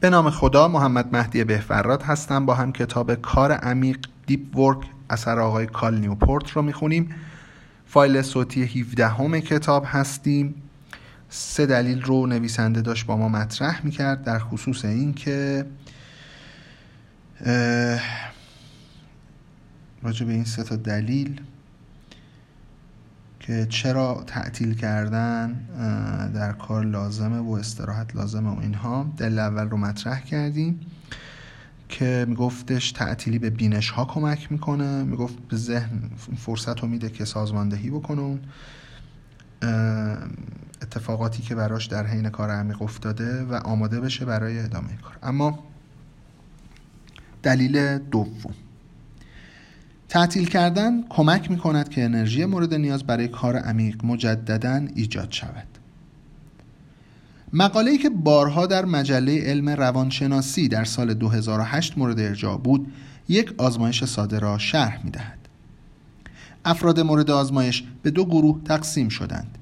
به نام خدا محمد مهدی بهفراد هستم. با هم کتاب کار عمیق Deep Work اثر آقای کال نیوپورت رو می‌خونیم. فایل صوتی 17 همه کتاب هستیم. سه دلیل رو نویسنده داشت با ما مطرح می‌کرد در خصوص این که راجع به این سه تا دلیل که چرا تعطیل کردن در کار لازمه و استراحت لازمه و اینها. دلیل اول رو مطرح کردیم که میگفتش تعطیلی به بینش ها کمک می‌کنه. می‌گفت به ذهن فرصت رو میده که سازماندهی بکنه اتفاقاتی که براش در حین کار عمیق افتاده و آماده بشه برای ادامه کار. اما دلیل دوم. تعطیل کردن کمک می کند که انرژی مورد نیاز برای کار عمیق مجددا ایجاد شود. مقاله‌ای که بارها در مجله علم روانشناسی در سال 2008 مورد ارجاع بود یک آزمایش ساده را شرح می دهد. افراد مورد آزمایش به دو گروه تقسیم شدند.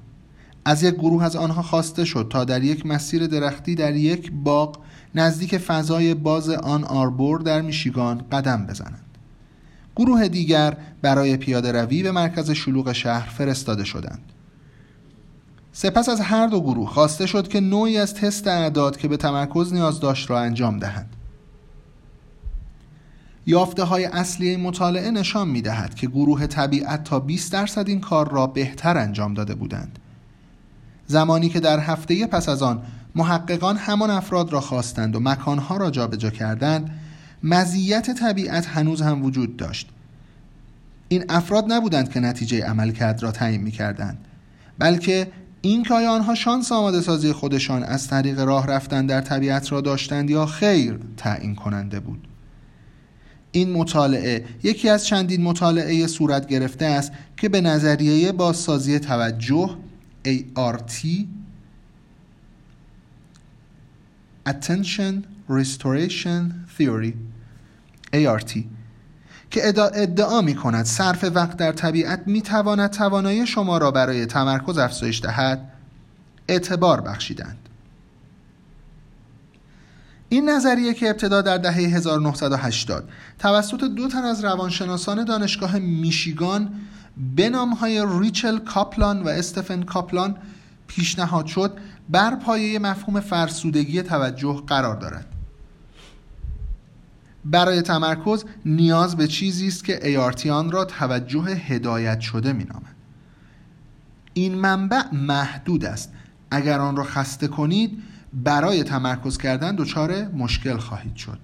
از یک گروه از آنها خواسته شد تا در یک مسیر درختی در یک باغ نزدیک فضای باز آن آربور در میشیگان قدم بزنند. گروه دیگر برای پیاده روی به مرکز شلوغ شهر فرستاده شدند. سپس از هر دو گروه خواسته شد که نوعی از تست اعداد که به تمرکز نیاز داشت را انجام دهند. یافته های اصلی مطالعه نشان می دهد که گروه طبیعت تا 20 درصد این کار را بهتر انجام داده بودند. زمانی که در هفته پس از آن محققان همان افراد را خواستند و مکانها را جابجا کردند مزیت طبیعت هنوز هم وجود داشت. این افراد نبودند که نتیجه عمل کرد را تعیین می کردند بلکه این که آنها شانس آماده سازی خودشان از طریق راه رفتن در طبیعت را داشتند یا خیر تعیین کننده بود. این مطالعه یکی از چندین مطالعه صورت گرفته است که به نظریه بازسازی توجه ART Attention Restoration Theory ART که ادعا می کند صرف وقت در طبیعت می تواند توانایی شما را برای تمرکز افزایش دهد اعتبار بخشیدند. این نظریه که ابتدا در دهه 1980 توسط دو تن از روانشناسان دانشگاه میشیگان به نامهای ریچل کاپلان و استفن کاپلان پیشنهاد شد بر پایه مفهوم فرسودگی توجه قرار دارد. برای تمرکز نیاز به چیزی است که ایارتیان را توجه هدایت شده مینامد. این منبع محدود است. اگر آن را خسته کنید برای تمرکز کردن دچار مشکل خواهید شد.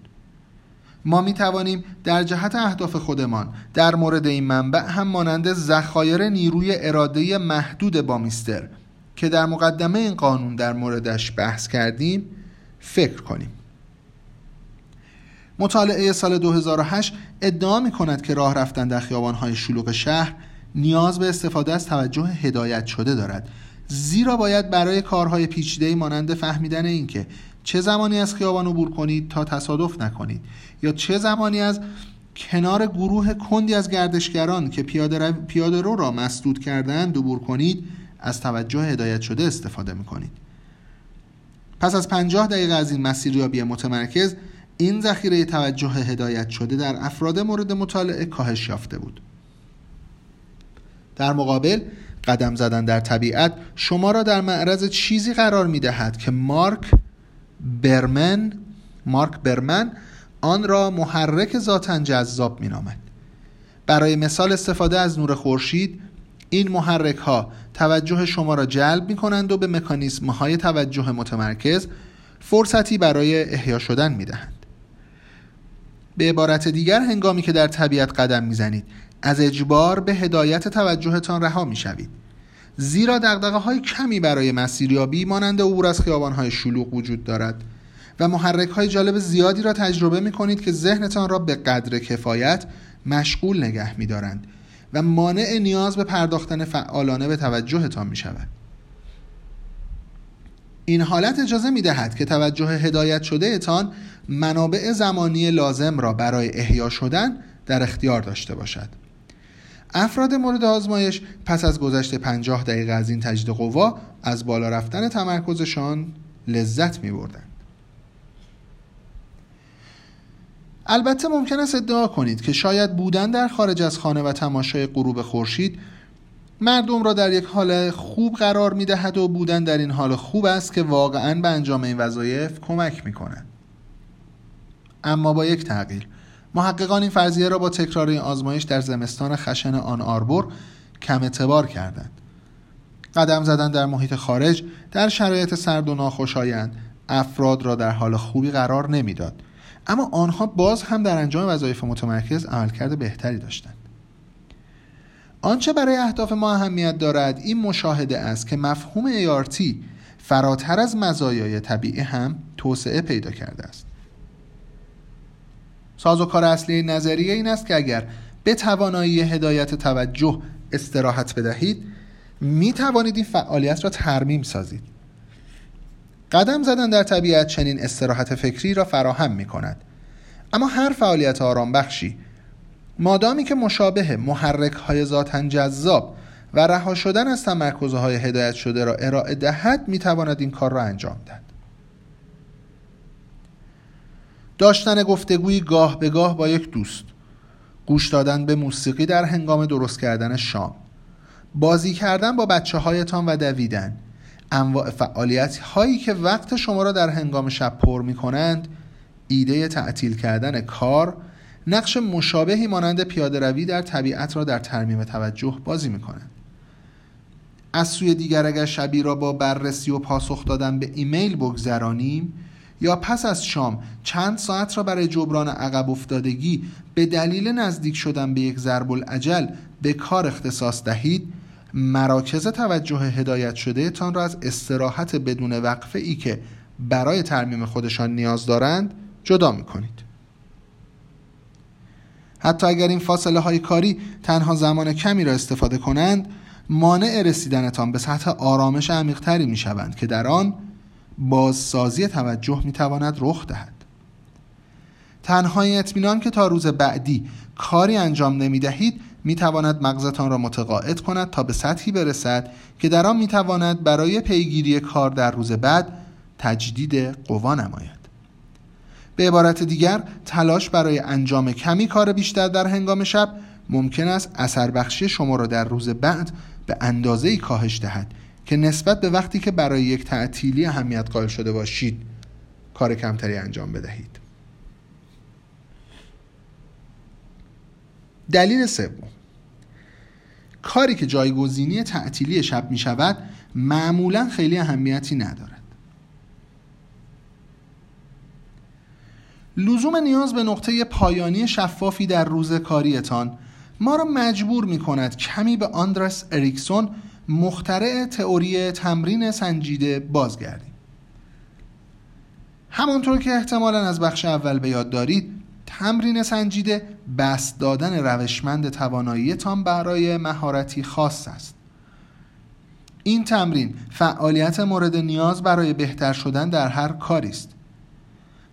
ما می توانیم در جهت اهداف خودمان در مورد این منبع هم مانند ذخایر نیروی اراده محدود بامیستر که در مقدمه این قانون در موردش بحث کردیم فکر کنیم. مطالعه سال 2008 ادعا می کند که راه رفتن در خیابانهای شلوغ شهر نیاز به استفاده از توجه هدایت شده دارد. زیرا باید برای کارهای پیچیده مانند فهمیدن اینکه چه زمانی از خیابان عبور کنید تا تصادف نکنید یا چه زمانی از کنار گروه کندی از گردشگران که پیاده, رو... پیاده رو را مسدود کردن عبور کنید از توجه هدایت شده استفاده می‌کنید. پس از پنجاه دقیقه از این مسیریابی متمرکز این ذخیره توجه هدایت شده در افراد مورد مطالعه کاهش یافته بود در مقابل قدم زدن در طبیعت شما را در معرض چیزی قرار می دهد که مارک برمن مارک برمن آن را محرک ذاتا جذاب می نامد. برای مثال استفاده از نور خورشید این محرک ها توجه شما را جلب می کنند و به مکانیسم های توجه متمرکز فرصتی برای احیا شدن می دهند. به عبارت دیگر هنگامی که در طبیعت قدم می‌زنید از اجبار به هدایت توجهتان رها می شوید زیرا دقدقه های کمی برای مسیریابی مانند عبور از خیابان های شلوغ وجود دارد و محرک های جالب زیادی را تجربه می کنید که ذهنتان را به قدر کفایت مشغول نگه می دارند و مانع نیاز به پرداختن فعالانه به توجهتان می شود این حالت اجازه می دهد که توجه هدایت شده اتان منابع زمانی لازم را برای احیا شدن در اختیار داشته باشد افراد مورد آزمایش پس از گذشت پنجاه دقیقه از این تجدید قوا از بالا رفتن تمرکزشان لذت می بردن. البته ممکن است ادعا کنید که شاید بودن در خارج از خانه و تماشای غروب خورشید مردم را در یک حال خوب قرار می دهد و بودن در این حال خوب است که واقعا به انجام این وظایف کمک می کند. اما با یک تغییر محققان این فرضیه را با تکرار این آزمایش در زمستان خشن آن آربور کم اعتبار کردند. قدم زدن در محیط خارج در شرایط سرد و ناخوشایند افراد را در حال خوبی قرار نمی‌داد. اما آنها باز هم در انجام وظایف متمرکز عملکرد بهتری داشتند. آنچه برای اهداف ما اهمیت دارد این مشاهده است که مفهوم ART فراتر از مزایای طبیعی هم توسعه پیدا کرده است. کار اصلی نظریه این است که اگر به توانایی هدایت توجه استراحت بدهید می توانید این فعالیت را ترمیم سازید. قدم زدن در طبیعت چنین استراحت فکری را فراهم می کند اما هر فعالیت آرام بخشی مادامی که مشابه محرک های ذاتا جذاب و رها شدن از تمرکزهای هدایت شده را ارائه دهد می تواند این کار را انجام دهد. داشتن گفتگوی گاه به گاه با یک دوست. گوش دادن به موسیقی در هنگام درست کردن شام. بازی کردن با بچه هایتان و دویدن. انواع فعالیت هایی که وقت شما را در هنگام شب پر می کنند ایده تعطیل کردن کار نقش مشابهی مانند پیاده روی در طبیعت را در ترمیم توجه بازی می کنند از سوی دیگر اگر شبی را با بررسی و پاسخ دادن به ایمیل بگذرانیم یا پس از شام چند ساعت را برای جبران عقب افتادگی به دلیل نزدیک شدن به یک ضرب العجل به کار اختصاص دهید مراکز توجه هدایت شده تان را از استراحت بدون وقفه ای که برای ترمیم خودشان نیاز دارند جدا می کنید حتی اگر این فاصله های کاری تنها زمان کمی را استفاده کنند مانع رسیدنتان به سطح آرامش عمیقتری می شوند که در آن بازسازی توجه می تواند رخ دهد. تنهای اطمینان که تا روز بعدی کاری انجام نمی دهید می تواند مغزتان را متقاعد کند تا به سطحی برسد که در آن می تواند برای پیگیری کار در روز بعد تجدید قوا نماید. به عبارت دیگر تلاش برای انجام کمی کار بیشتر در هنگام شب ممکن است اثر بخشی شما را در روز بعد به اندازه ای کاهش دهد که نسبت به وقتی که برای یک تعطیلی اهمیت قائل شده باشید کار کمتری انجام بدهید. دلیل سوم. کاری که جایگزینی تعطیلی شب می شود معمولا خیلی اهمیتی ندارد. لزوم نیاز به نقطه پایانی شفافی در روز کاریتان ما را مجبور می کند کمی به آندرس اریکسون مخترع تئوری تمرین سنجیده بازگردیم. همانطور که احتمالا از بخش اول به یاد دارید تمرین سنجیده بست دادن روشمند تواناییتان برای مهارتی خاص است. این تمرین فعالیت مورد نیاز برای بهتر شدن در هر کاری است.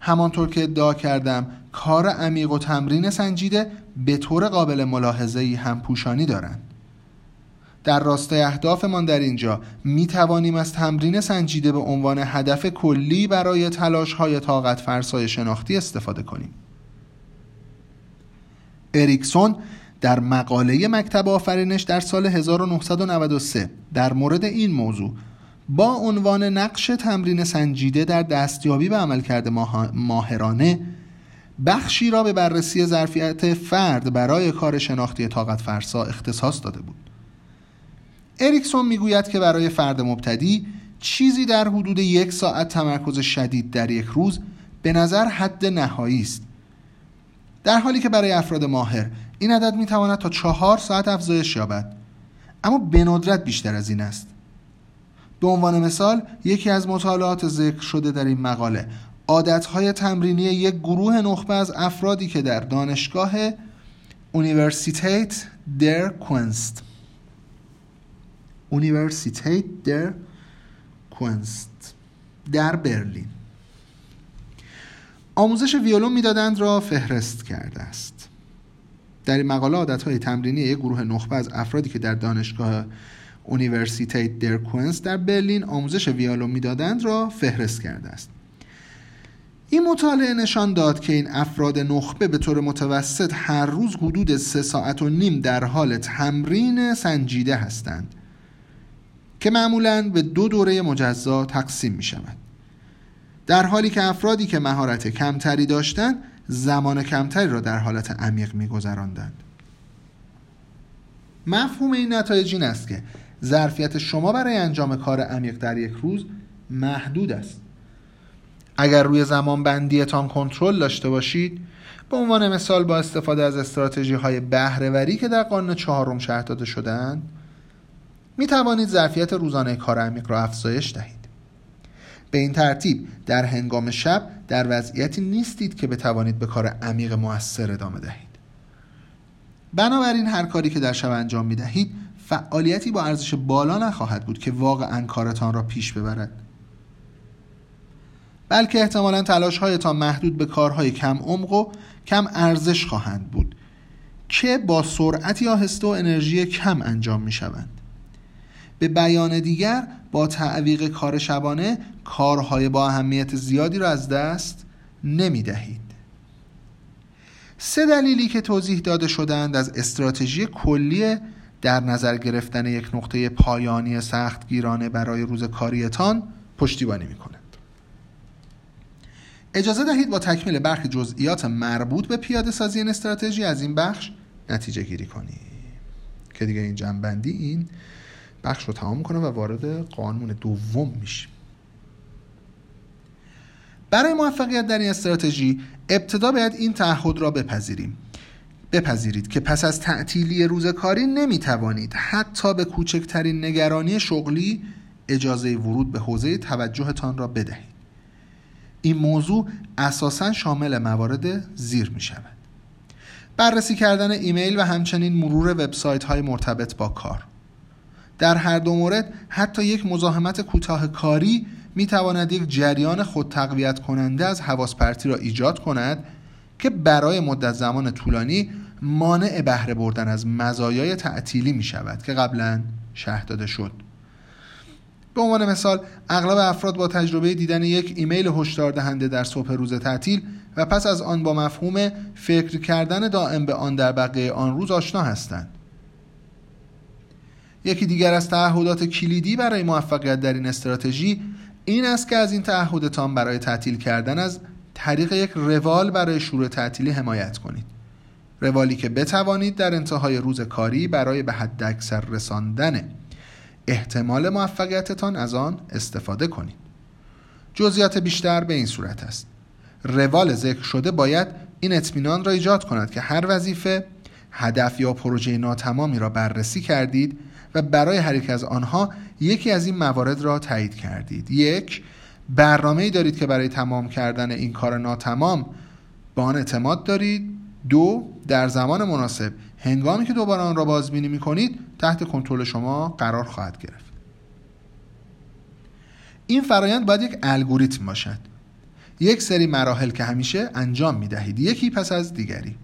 همانطور که ادعا کردم کار عمیق و تمرین سنجیده به طور قابل ملاحظه هم پوشانی دارند در راستای اهدافمان در اینجا می توانیم از تمرین سنجیده به عنوان هدف کلی برای تلاش های طاقت فرسای شناختی استفاده کنیم. اریکسون در مقاله مکتب آفرینش در سال 1993 در مورد این موضوع با عنوان نقش تمرین سنجیده در دستیابی به عملکرد ماهرانه بخشی را به بررسی ظرفیت فرد برای کار شناختی طاقت فرسا اختصاص داده بود. اریکسون می‌گوید که برای فرد مبتدی چیزی در حدود یک ساعت تمرکز شدید در یک روز به نظر حد نهایی است. در حالی که برای افراد ماهر این عدد می‌تواند تا چهار ساعت افزایش یابد. اما به ندرت بیشتر از این است. به عنوان مثال یکی از مطالعات ذکر شده در این مقاله عادتهای تمرینی یک گروه نخبه از افرادی که در دانشگاه Universität der Künste Universität der Künste در برلین. آموزش ویولون می‌دادند را فهرست کرده است. در این مقاله عادتهای تمرینی یک گروه نخبه از افرادی که در دانشگاه Universität der Künste در برلین آموزش ویولون می‌دادند را فهرست کرده است. این مطالعه نشان داد که این افراد نخبه به طور متوسط هر روز حدود سه ساعت و نیم در حال تمرین سنجیده هستند که معمولا به دو دوره مجزا تقسیم می شود در حالی که افرادی که مهارت کمتری داشتند زمان کمتری را در حالت عمیق می گذراندند مفهوم این نتایج این است که ظرفیت شما برای انجام کار عمیق در یک روز محدود است. اگر روی زمان بندیتان کنترل داشته باشید به عنوان مثال با استفاده از استراتژی های بهرهوری که در قانون چهارم شرط داده شدند می توانید ظرفیت روزانه کار عمیق را افزایش دهید. به این ترتیب در هنگام شب در وضعیتی نیستید که بتوانید به کار عمیق موثر ادامه دهید. بنابراین هر کاری که در شب انجام می دهید فعالیتی با ارزش بالا نخواهد بود که واقعا کارتان را پیش ببرد. بلکه احتمالا تلاش هایتان محدود به کارهای کم عمق و کم ارزش خواهند بود که با سرعت آهسته و انرژی کم انجام می شوند به بیان دیگر با تعویق کار شبانه کارهای با اهمیت زیادی را از دست نمی دهید سه دلیلی که توضیح داده شدند از استراتژی کلی در نظر گرفتن یک نقطه پایانی سختگیرانه برای روز کاریتان پشتیبانی می کنند. اجازه دهید با تکمیل برخی جزئیات مربوط به پیاده سازی این استراتژی از این بخش نتیجه گیری کنیم. که دیگه این جنبندی این بخش رو تمام کنه و وارد قانون دوم میشیم. برای موفقیت در این استراتژی ابتدا باید این تعهد را بپذیریم. بپذیرید که پس از تعطیلی روز کاری نمی توانید حتی به کوچکترین نگرانی شغلی اجازه ورود به حوزه توجهتان را بدهید. این موضوع اساسا شامل موارد زیر می شود بررسی کردن ایمیل و همچنین مرور وبسایت های مرتبط با کار. در هر دو مورد حتی یک مزاحمت کوتاه کاری می تواند یک جریان خود تقویت کننده از حواس پرتی را ایجاد کند که برای مدت زمان طولانی مانع بهره بردن از مزایای تعطیلی می شود که قبلا شهر داده شد. به عنوان مثال اغلب افراد با تجربه دیدن یک ایمیل هشدار دهنده در صبح روز تعطیل و پس از آن با مفهوم فکر کردن دائم به آن در بقیه آن روز آشنا هستند. یکی دیگر از تعهدات کلیدی برای موفقیت در این استراتژی این است که از این تعهدتان برای تعطیل کردن از طریق یک روال برای شروع تعطیلی حمایت کنید. روالی که بتوانید در انتهای روز کاری برای به حد اکثر رساندن احتمال موفقیتتان از آن استفاده کنید. جزئیات بیشتر به این صورت است. روال ذکر شده باید این اطمینان را ایجاد کند که هر وظیفه هدف یا پروژه ناتمامی را بررسی کردید و برای هر یک از آنها یکی از این موارد را تایید کردید. یک برنامه ای دارید که برای تمام کردن این کار ناتمام به آن اعتماد دارید. دو در زمان مناسب هنگامی که دوباره آن را بازبینی می کنید تحت کنترل شما قرار خواهد گرفت. این فرایند باید یک الگوریتم باشد. یک سری مراحل که همیشه انجام می دهید یکی پس از دیگری.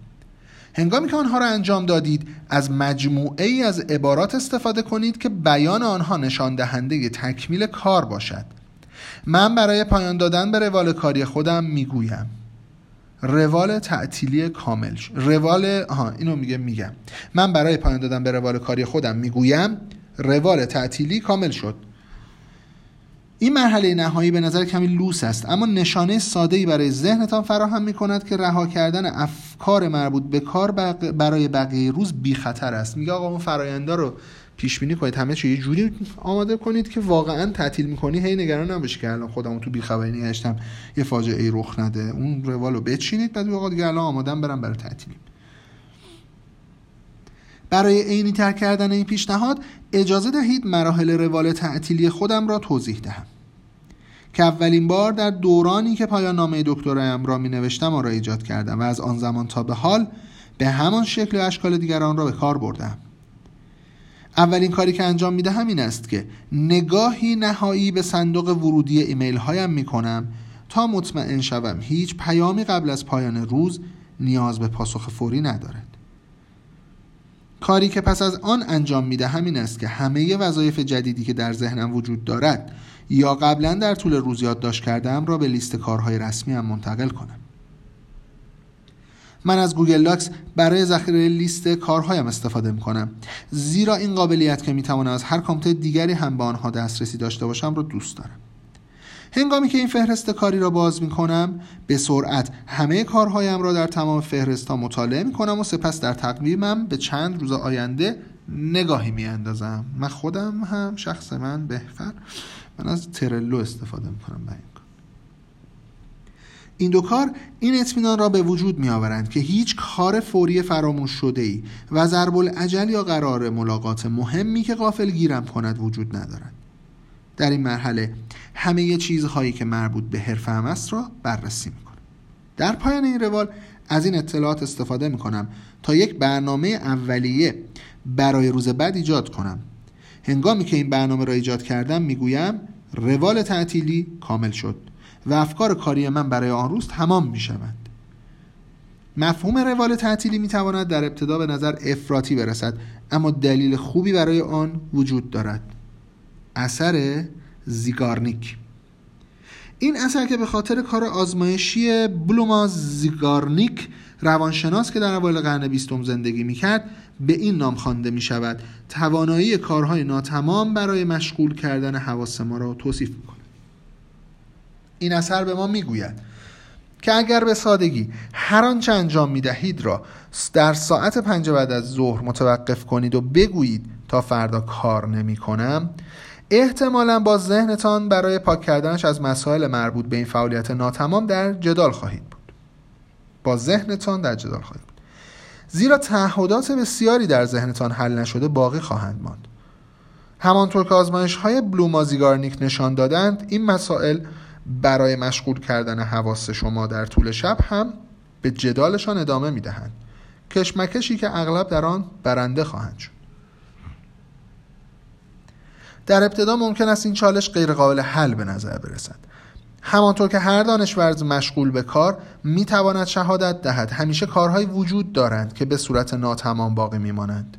هنگامی که آنها را انجام دادید از مجموعه ای از عبارات استفاده کنید که بیان آنها نشان دهنده تکمیل کار باشد. من برای پایان دادن به روال کاری خودم می‌گویم. روال تعطیلی کامل روال آها اینو میگه میگم. من برای پایان دادن به روال کاری خودم می‌گویم روال تعطیلی کامل شد. این مرحله نهایی به نظر کمی لوس است اما نشانه ساده ای برای ذهنتان فراهم می کند که رها کردن افکار مربوط به کار برای بقیه روز بی خطر است. میگه آقا اون فراینده رو پیش بینی کنید. همه چی یه جوری آماده کنید که واقعا تعطیل می‌کنی. هی نگران نباشی که الان خودمون تو بیخبری نگشتم یه فاجعه ای رخ نده. اون روالو بچینید. بعد آقا دیگه الان آمادم برم برای تعطیلی برای عینی تر کردن این پیشنهاد اجازه دهید مراحل روال تعطیلی خودم را توضیح دهم. که اولین بار در دورانی که پایان نامه دکترایم را می نوشتم را ایجاد کردم و از آن زمان تا به حال به همان شکل و اشکال دیگران را به کار بردم. اولین کاری که انجام میده همین است که نگاهی نهایی به صندوق ورودی ایمیل هایم می کنم تا مطمئن شوم هیچ پیامی قبل از پایان روز نیاز به پاسخ فوری ندارد. کاری که پس از آن انجام میده همین است که همه وظایف جدیدی که در ذهنم وجود دارد یا قبلا در طول روز یادداشت کردم را به لیست کارهای رسمی هم منتقل کنم. من از Google Docs برای ذخیره لیست کارهایم استفاده می کنم زیرا این قابلیت که می توانم از هر کامپیوتر دیگری هم به آنها دسترسی داشته باشم را دوست دارم. هنگامی که این فهرست کاری را باز می کنم به سرعت همه کارهایم را در تمام فهرست ها مطالعه می کنم و سپس در تقویمم به چند روز آینده نگاهی می اندازم من خودم هم شخص من بهتر. من از Trello استفاده می کنم این. این دو کار این اطمینان را به وجود می آورند که هیچ کار فوری فراموش شده ای و ضرب العجل یا قرار ملاقات مهمی که غافل گیرم کند وجود ندارد. در این مرحله همه چیزهایی که مربوط به حرفه است را بررسی می کنم در پایان این روال از این اطلاعات استفاده می کنم تا یک برنامه اولیه برای روز بعد ایجاد کنم. هنگامی که این برنامه را ایجاد کردم می‌گویم روال تعطیلی کامل شد. و افکار کاری من برای آن روز تمام می شود مفهوم روال تعطیلی می تواند در ابتدا به نظر افراطی برسد اما دلیل خوبی برای آن وجود دارد. اثر زیگارنیک. این اثر که به خاطر کار آزمایشی بلوما زیگارنیک روانشناس که در اوایل قرن بیستم زندگی می‌کرد به این نام خوانده می شود توانایی کارهای ناتمام برای مشغول کردن حواس ما را توصیف می‌کند. این اثر به ما می‌گوید که اگر به سادگی هر آنچه انجام می دهید را در ساعت پنج بعد از ظهر متوقف کنید و بگویید تا فردا کار نمی کنم احتمالا با ذهنتان برای پاک کردنش از مسائل مربوط به این فعالیت ناتمام در جدال خواهید بود. با ذهنتان در جدال خواهید بود. زیرا تعهدات بسیاری در ذهنتان حل نشده باقی خواهند ماند. همانطور که آزمایش های بلومازیگارنیک نشان دادند این مسائل برای مشغول کردن حواس شما در طول شب هم به جدالشان ادامه می دهند کشمکشی که اغلب در آن برنده خواهند شد. در ابتدا ممکن است این چالش غیرقابل حل به نظر برسد. همانطور که هر دانشورز مشغول به کار می تواند شهادت دهد. همیشه کارهایی وجود دارند که به صورت ناتمام باقی می مانند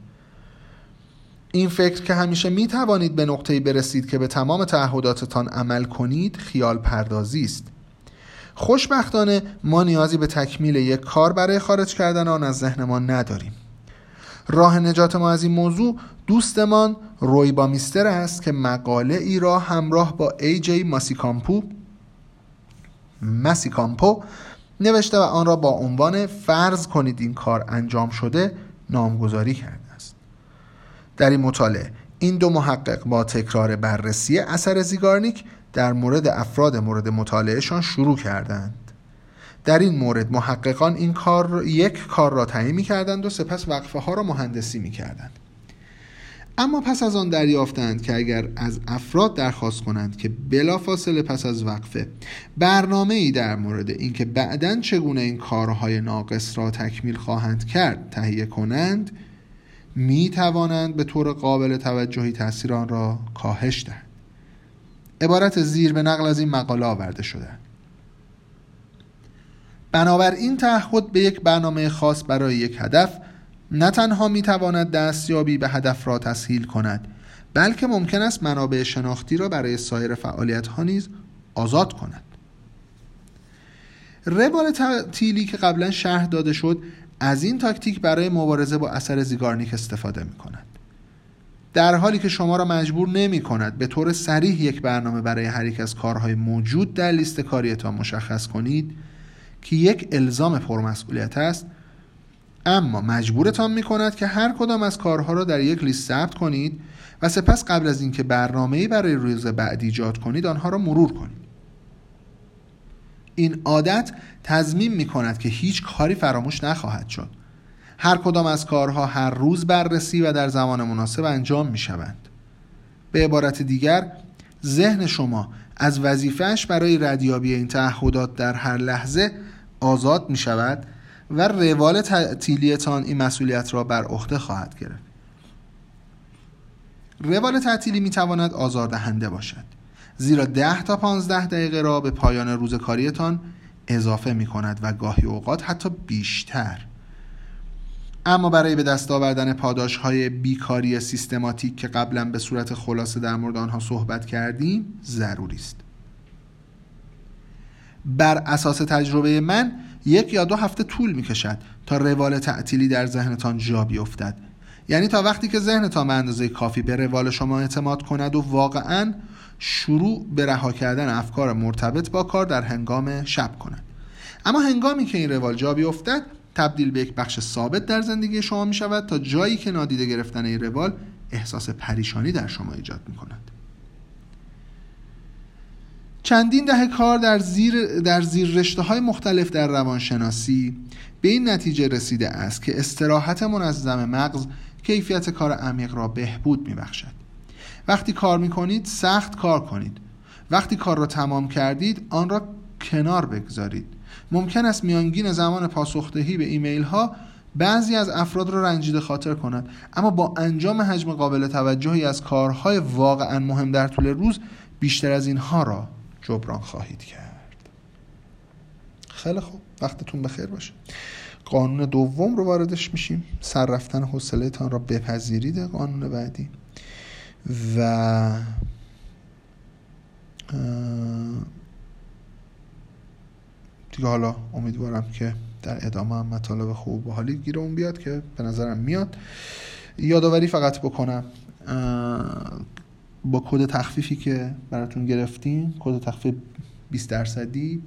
این فکر که همیشه می توانید به نقطه‌ای برسید که به تمام تعهداتتان عمل کنید خیال پردازی است. خوشبختانه ما نیازی به تکمیل یک کار برای خارج کردن آن از ذهنمان نداریم. راه نجات ما از این موضوع دوستمان روی با میستر است که مقاله ای را همراه با ای جی ماسیکامپو ماسیکامپو نوشته و آن را با عنوان فرض کنید این کار انجام شده نامگذاری کرد در این مطالعه. این دو محقق با تکرار بررسی اثر زیگارنیک در مورد افراد مورد مطالعهشان شروع کردند. در این مورد محققان این کار یک کار را تعیین می کردند و سپس وقفه ها را مهندسی می کردند اما پس از آن دریافتند که اگر از افراد درخواست کنند که بلافاصله پس از وقفه برنامه ای در مورد اینکه بعدا چگونه این کارهای ناقص را تکمیل خواهند کرد تهیه کنند می توانند به طور قابل توجهی تاثیر آن را کاهش دهند. عبارت زیر به نقل از این مقاله آورده شده. بنابراین تعهد به یک برنامه خاص برای یک هدف نه تنها می تواند دستیابی به هدف را تسهیل کند بلکه ممکن است منابع شناختی را برای سایر فعالیت ها نیز آزاد کند. روال تعطیلی که قبلا شرح داده شد از این تاکتیک برای مبارزه با اثر زیگارنیک استفاده می کند در حالی که شما را مجبور نمی کند به طور سریح یک برنامه برای هر یک از کارهای موجود در لیست کاریتان مشخص کنید که یک الزام پرمسئولیت است اما مجبورتان می کند که هر کدام از کارها را در یک لیست ثبت کنید و سپس قبل از اینکه برنامه‌ای برای روز بعدی ایجاد کنید آنها را مرور کنید. این عادت تضمین می کند که هیچ کاری فراموش نخواهد شد. هر کدام از کارها هر روز بررسی و در زمان مناسب انجام می شوند به عبارت دیگر ذهن شما از وظیفهش برای ردیابی این تعهدات در هر لحظه آزاد می شود و روال تعطیلیتان این مسئولیت را بر عهده خواهد گرفت. روال تعطیلی می تواند آزاردهنده باشد. زیرا ده تا پانزده دقیقه را به پایان روز کاریتان اضافه می کند و گاهی اوقات حتی بیشتر. اما برای به دست آوردن پاداش های بیکاری سیستماتیک که قبلا به صورت خلاصه در مورد آنها صحبت کردیم ضروری است. بر اساس تجربه من یک یا دو هفته طول می کشد تا روال تعطیلی در ذهنتان جا بیفتد. یعنی تا وقتی که ذهنتان به اندازه کافی به روال شما اعتماد کند و واقعا شروع به رها کردن افکار مرتبط با کار در هنگام شب کند اما هنگامی که این روال جا بیفتد تبدیل به یک بخش ثابت در زندگی شما می شود تا جایی که نادیده گرفتن این روال احساس پریشانی در شما ایجاد می کند چندین دهه کار در زیر, در زیر رشته های مختلف در روانشناسی به این نتیجه رسیده است که استراحت منظم مغز کیفیت کار عمیق را بهبود می بخشد. وقتی کار می کنید سخت کار کنید. وقتی کار را تمام کردید آن را کنار بگذارید. ممکن است میانگین زمان پاسخدهی به ایمیل ها بعضی از افراد را رنجیده خاطر کند. اما با انجام حجم قابل توجهی از کارهای واقعا مهم در طول روز بیشتر از اینها را جبران خواهید کرد. خیلی خوب. وقتتون بخیر باشه. قانون دوم رو واردش میشیم. سر رفتن حوصله تان را بپذیرید قانون بعدی. و دیگه حالا امیدوارم که در ادامه هم مطالب خوب و حالی گیر اون بیاد که به نظرم میاد. یادآوری فقط بکنم با کد تخفیفی که براتون گرفتیم کد تخفیف 20 درصدی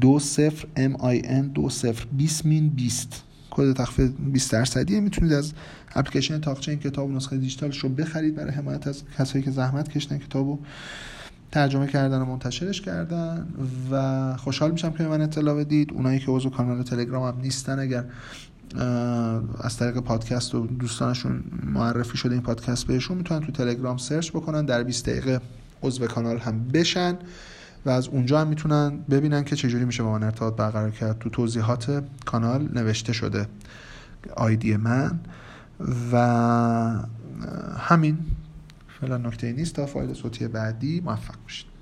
دو صفر ان دو صفر 20 مین 20 کد تخفیف 20 درصدی می‌تونید از اپلیکیشن تاقچه این کتاب نسخه دیجیتالش رو بخرید. برای حمایت از کسایی که زحمت کشیدن کتابو ترجمه کردن و منتشرش کردن. و خوشحال میشم که من اطلاع بدید. اونایی که عضو کانال تلگرام هم نیستن. اگر از طریق پادکست و دوستانشون معرفی شده این پادکست بهشون می‌تونن تو تلگرام سرچ بکنن. در 20 دقیقه عضو کانال هم بشن. و از اونجا هم می‌تونن ببینن که چجوری میشه با من ارتباط برقرار کرد. تو توضیحات کانال نوشته شده آیدی من و همین. فعلا نکته نیست. تا فایل صوتی بعدی موفق باشید.